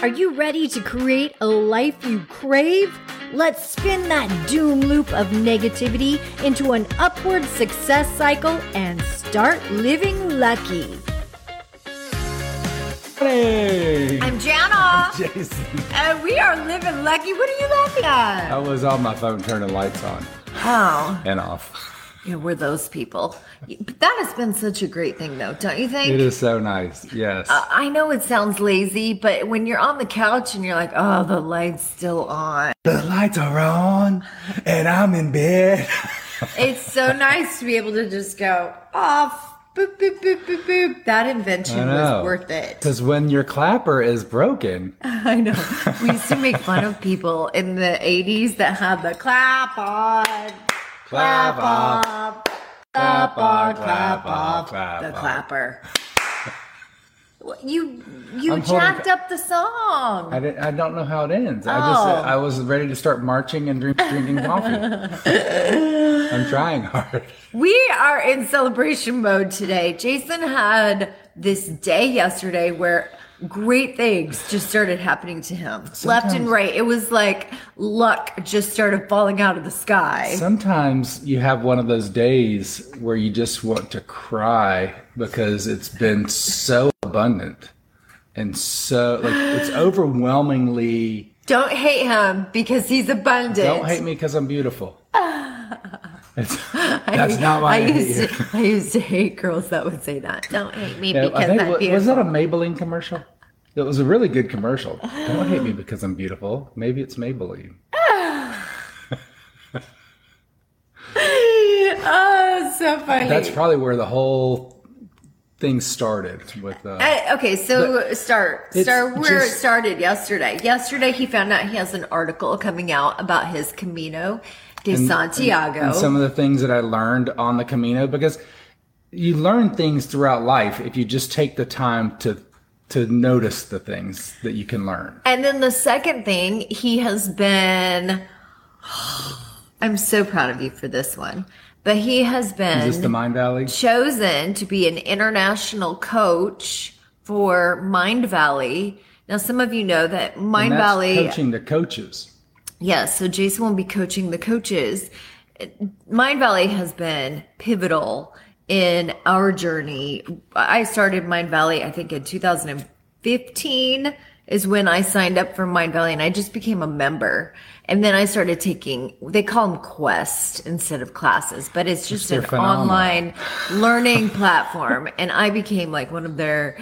Are you ready to create a life you crave? Let's spin that doom loop of negativity into an upward success cycle and start living lucky. Hey! I'm Jana, Jason. and we are living lucky. What are you laughing at? I was on my phone turning lights on Oh, and off. Yeah, we're those people. But that has been such a great thing, though, don't you think? It is so nice. Yes. Uh, I know it sounds lazy, but when you're on the couch and you're like, oh, the light's still on, the lights are on and I'm in bed. it's so nice to be able to just go off. Boop, boop, boop, boop, boop. That invention was worth it. Because when your clapper is broken, I know. We used to make fun of people in the 80s that had the clap on, clap off, clap on, clap off, the clapper. You you I'm holding- jacked up the song. I, didn't, I don't know how it ends. I just Oh. I was ready to start marching and drink, drinking coffee. I'm trying hard. We are in celebration mode today. Jason had this day yesterday where great things just started happening to him left and right. It was like luck just started falling out of the sky. Sometimes you have one of those days where you just want to cry because it's been so abundant and so like it's overwhelmingly Don't hate him because he's abundant. don't hate me because I'm beautiful. It's, that's not why I, I used you. to, I used to hate girls that would say that. Don't hate me Yeah, because I think, I'm wa- beautiful. was that a Maybelline commercial? It was a really good commercial. Don't hate me because I'm beautiful. Maybe it's Maybelline. oh, so funny. That's probably where the whole thing started with uh, Uh, okay, so start start where it started yesterday. Yesterday, he found out he has an article coming out about his Camino de Santiago. and some of the things that I learned on the Camino because you learn things throughout life if you just take the time to to notice the things that you can learn. And then the second thing, he has been. I'm so proud of you for this one, but he has been the Mind Valley? chosen to be an international coach for Mindvalley. Now, some of you know that Mind And Valley. coaching the coaches. Yes, so Jason will be coaching the coaches. Mindvalley has been pivotal in our journey. I started Mindvalley, I think in 2015 is when I signed up for Mindvalley and I just became a member. And then I started taking, they call them Quest instead of classes, but it's just They're an phenomenal. online learning platform. And I became like one of their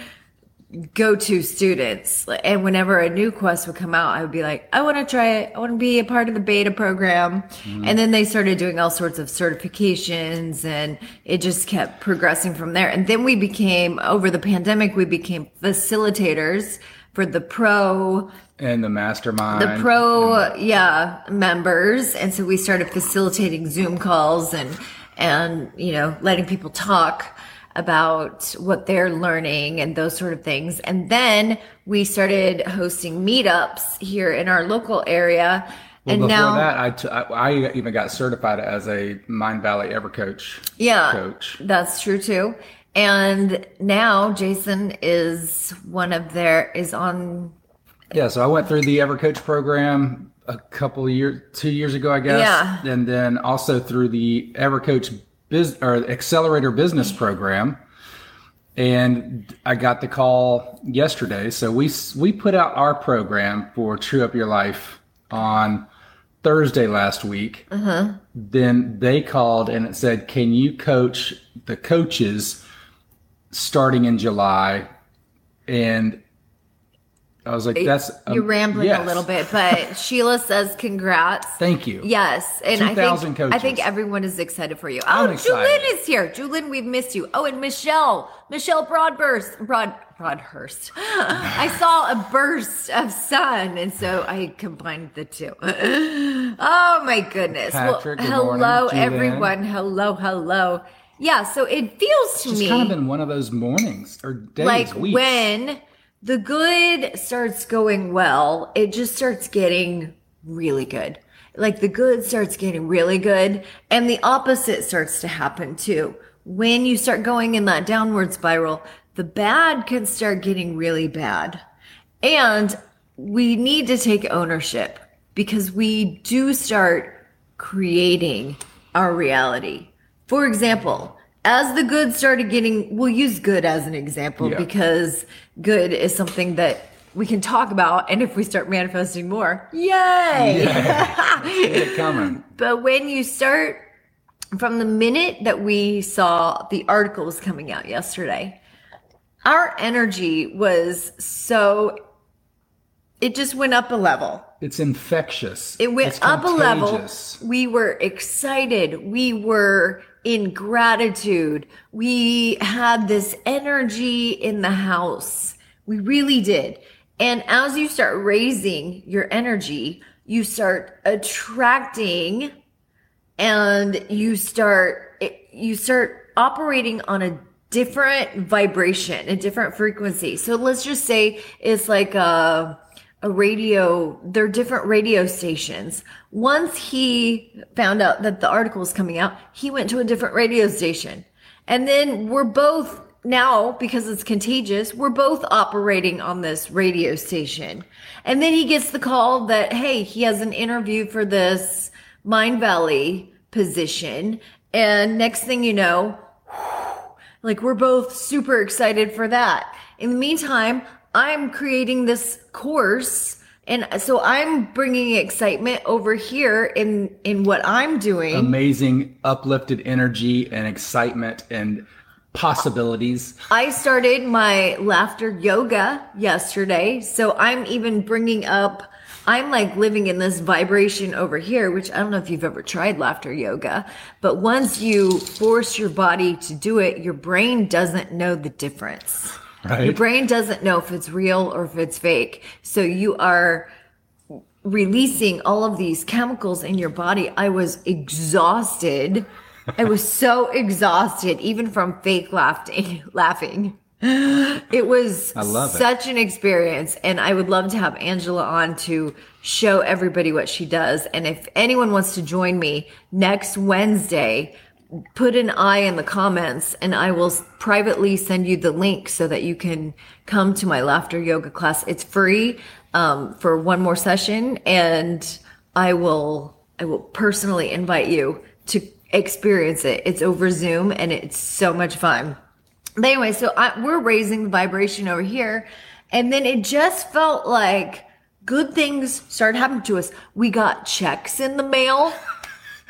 go-to students. And whenever a new quest would come out i would be like i want to try it. I want to be a part of the beta program. Mm-hmm. And then they started doing all sorts of certifications and it just kept progressing from there. And then we became over the pandemic we became facilitators for the pro And the mastermind. the pro mm-hmm. yeah members. And so we started facilitating zoom calls and and you know letting people talk about what they're learning and those sort of things and then we started hosting meetups here in our local area Well, and before now that, I, t- I I even got certified as a Mindvalley EverCoach. Yeah coach. that's true too and now jason is one of their is on Yeah, so I went through the EverCoach program a couple of years, two years ago, I guess. Yeah. And then also through the Ever Coach biz, or Accelerator Business program. And I got the call yesterday. So we we put out our program for True Up Your Life on Thursday last week. Uh-huh. Then they called and it said, "Can you coach the coaches starting in July?" And I was like, "That's you're um, rambling a little bit but sheila says congrats Thank you. Yes, and I 2,000 think I think everyone is excited for you. I'm oh, excited. Julin is here. Julin, we've missed you. Oh, and Michelle, Michelle Broadburst, Broad Broadhurst. I saw a burst of sun, and so I combined the two. oh my goodness! Patrick, well, hello. Everyone. Hello, hello. Yeah, so it feels to me It's me kind of been one of those mornings or days, like weeks. when the good starts going well, it just starts getting really good. Like the good starts getting really good, and the opposite starts to happen too. When you start going in that downward spiral, the bad can start getting really bad. And we need to take ownership because we do start creating our reality. For example, as the good started getting, we'll use good as an example Yeah. because good is something that we can talk about. And if we start manifesting more, yay! It coming. But when you start from the minute that we saw the articles coming out yesterday, our energy was so, it just went up a level. It's infectious. It went It's up a level. We were excited. We were in gratitude. We had this energy in the house. We really did. And as you start raising your energy, you start attracting and you start you start operating on a different vibration, a different frequency. So let's just say it's like a a radio, they're different radio stations. Once he found out that the article was coming out, he went to a different radio station. And then we're both now, because it's contagious, we're both operating on this radio station. And then he gets the call that, hey, he has an interview for this Mindvalley position. And next thing you know, like we're both super excited for that. In the meantime, I'm creating this course and so I'm bringing excitement over here in in what I'm doing. Amazing, uplifted energy and excitement and possibilities. I started my laughter yoga yesterday, so I'm even bringing up I'm like living in this vibration over here, which I don't know if you've ever tried laughter yoga, but once you force your body to do it, your brain doesn't know the difference. Right. Your brain doesn't know if it's real or if it's fake. So you are releasing all of these chemicals in your body. I was exhausted. I was so exhausted, even from fake laughing. Laughing. It was love it. such an experience, and I would love to have Angela on to show everybody what she does. And if anyone wants to join me next Wednesday, put an I in the comments, and I will privately send you the link so that you can come to my laughter yoga class. It's free um, for one more session, and I will I will personally invite you to experience it. It's over Zoom, and it's so much fun. But anyway, so I, we're raising the vibration over here. And then it just felt like good things started happening to us. We got checks in the mail.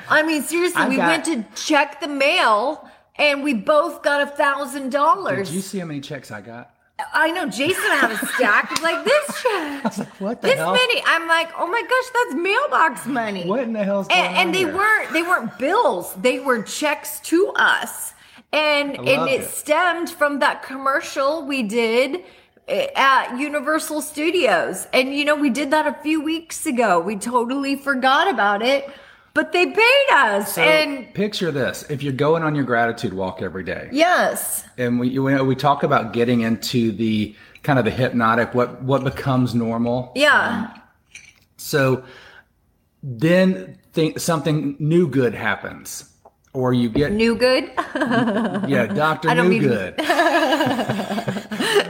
I mean, seriously, I we got- went to check the mail and we both got a thousand dollars. Did you see how many checks I got? I know Jason had a stack of like this check. What the This hell? many. I'm like, oh my gosh, that's mailbox money What in the hell's going and, and they here? weren't they weren't bills they were checks to us and and it, it. stemmed from that commercial we did eh, at universal studios and you know we did that a few weeks ago we totally forgot about it but they paid us. So and picture this: if you're going on your gratitude walk every day, yes. And we you know, we talk about getting into the kind of the hypnotic, what what becomes normal. yeah. Um, so then think something new good happens, or you get new good? Yeah, Doctor New Good.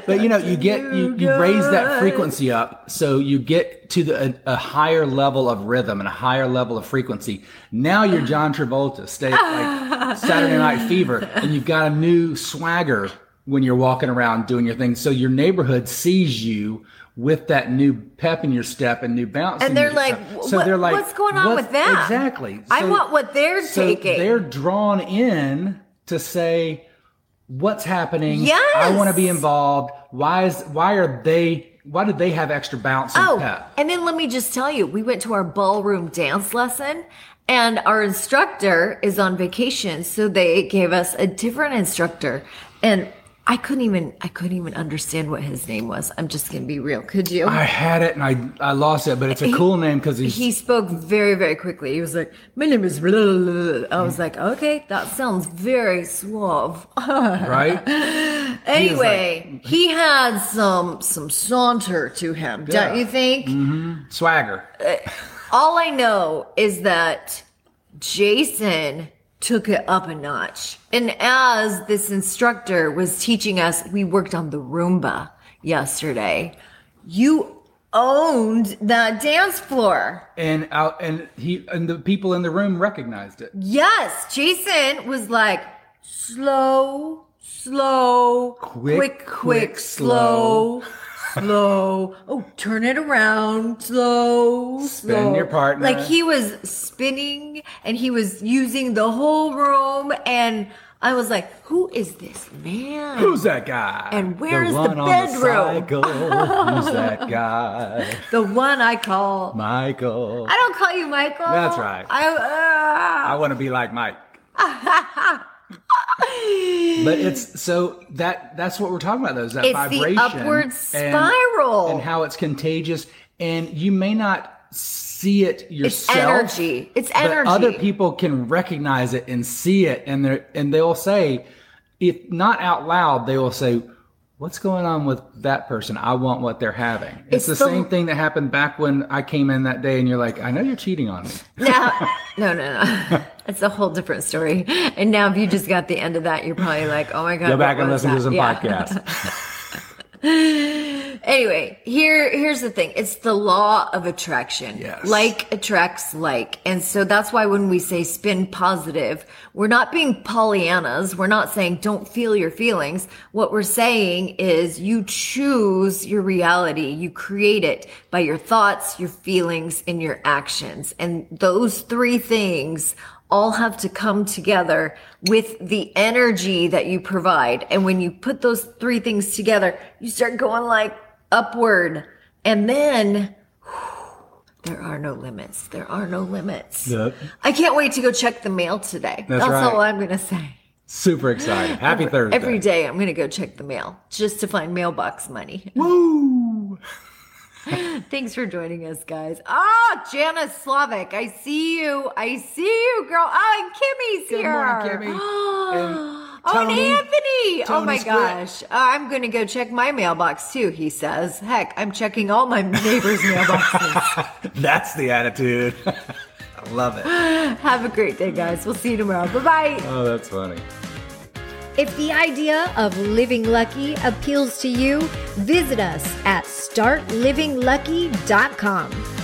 but you know, you get you, you raise that frequency up, so you get to the, a, a higher level of rhythm and a higher level of frequency. Now you're John Travolta, stay like Saturday Night Fever, and you've got a new swagger when you're walking around doing your thing. So your neighborhood sees you with that new pep in your step and new bounce. And they're like, step. "What- what's going on with that?" Exactly. I want what they're so taking They're drawn in to say, "What's happening? Yes. I want to be involved. Why is why are they? Why do they have extra bounce and Oh, pep?" and then let me just tell you, we went to our ballroom dance lesson and our instructor is on vacation. So they gave us a different instructor and I couldn't even, I couldn't even understand what his name was. I'm just going to be real. Could you? I had it and I I lost it, but it's a cool name because he's he spoke very, very quickly. He was like, my name is, blah, blah, blah, blah." I was mm. like, okay, that sounds very suave. right. anyway, he had some, some saunter to him. Yeah. Don't you think? Mm-hmm. Swagger. Uh, all I know is that Jason took it up a notch. And as this instructor was teaching us, we worked on the Rumba yesterday. You, owned that dance floor. And out and he and the people in the room recognized it. Yes, Jason was like slow, slow, Quick, quick, quick, quick, slow, slow. Oh, turn it around, slow, Spin slow. your partner. Like he was spinning and he was using the whole room, and I was like, "Who is this man?" Who's that guy? And where's the one on bedroom? cycle. Who's that guy? the one I call. Michael. I don't call you Michael. That's right. I. Uh, I want to be like Mike. but it's so that that's what we're talking about though is that It's the vibration upward spiral. and, how it's contagious and you may not see it yourself it's energy. It's energy. but other people can recognize it and see it and they and they'll say if not out loud they will say what's going on with that person i want what they're having it's, It's the, the- same thing that happened back when i came in that day and you're like i know you're cheating on me Now, no, no, no. It's a whole different story. And now, if you just got the end of that, you're probably like, "Oh my god!" go back and listen to some Yeah. podcasts Anyway, here here's the thing. It's the law of attraction. Yes. Like attracts like. And so that's why when we say spin positive, we're not being Pollyannas. We're not saying don't feel your feelings. What we're saying is you choose your reality. You create it by your thoughts, your feelings, and your actions. And those three things all have to come together with the energy that you provide. And when you put those three things together, you start going like upward. And then there are no limits. There are no limits. Yep. I can't wait to go check the mail today. That's That's, right. all I'm going to say. super excited happy thursday Every day I'm going to go check the mail just to find mailbox money. Woo! Thanks for joining us, guys. Oh, Jana Slavic. I see you. I see you, girl. Oh, and Kimmy's Good here. morning, Kimmy. And oh, and Tony- Anthony. oh my Split. gosh. Uh, I'm going to go check my mailbox too, he says. Heck, I'm checking all my neighbors' mailboxes. That's the attitude. I love it. Have a great day, guys. We'll see you tomorrow. Bye bye. Oh, that's funny. If the idea of living lucky appeals to you, visit us at startlivinglucky.com.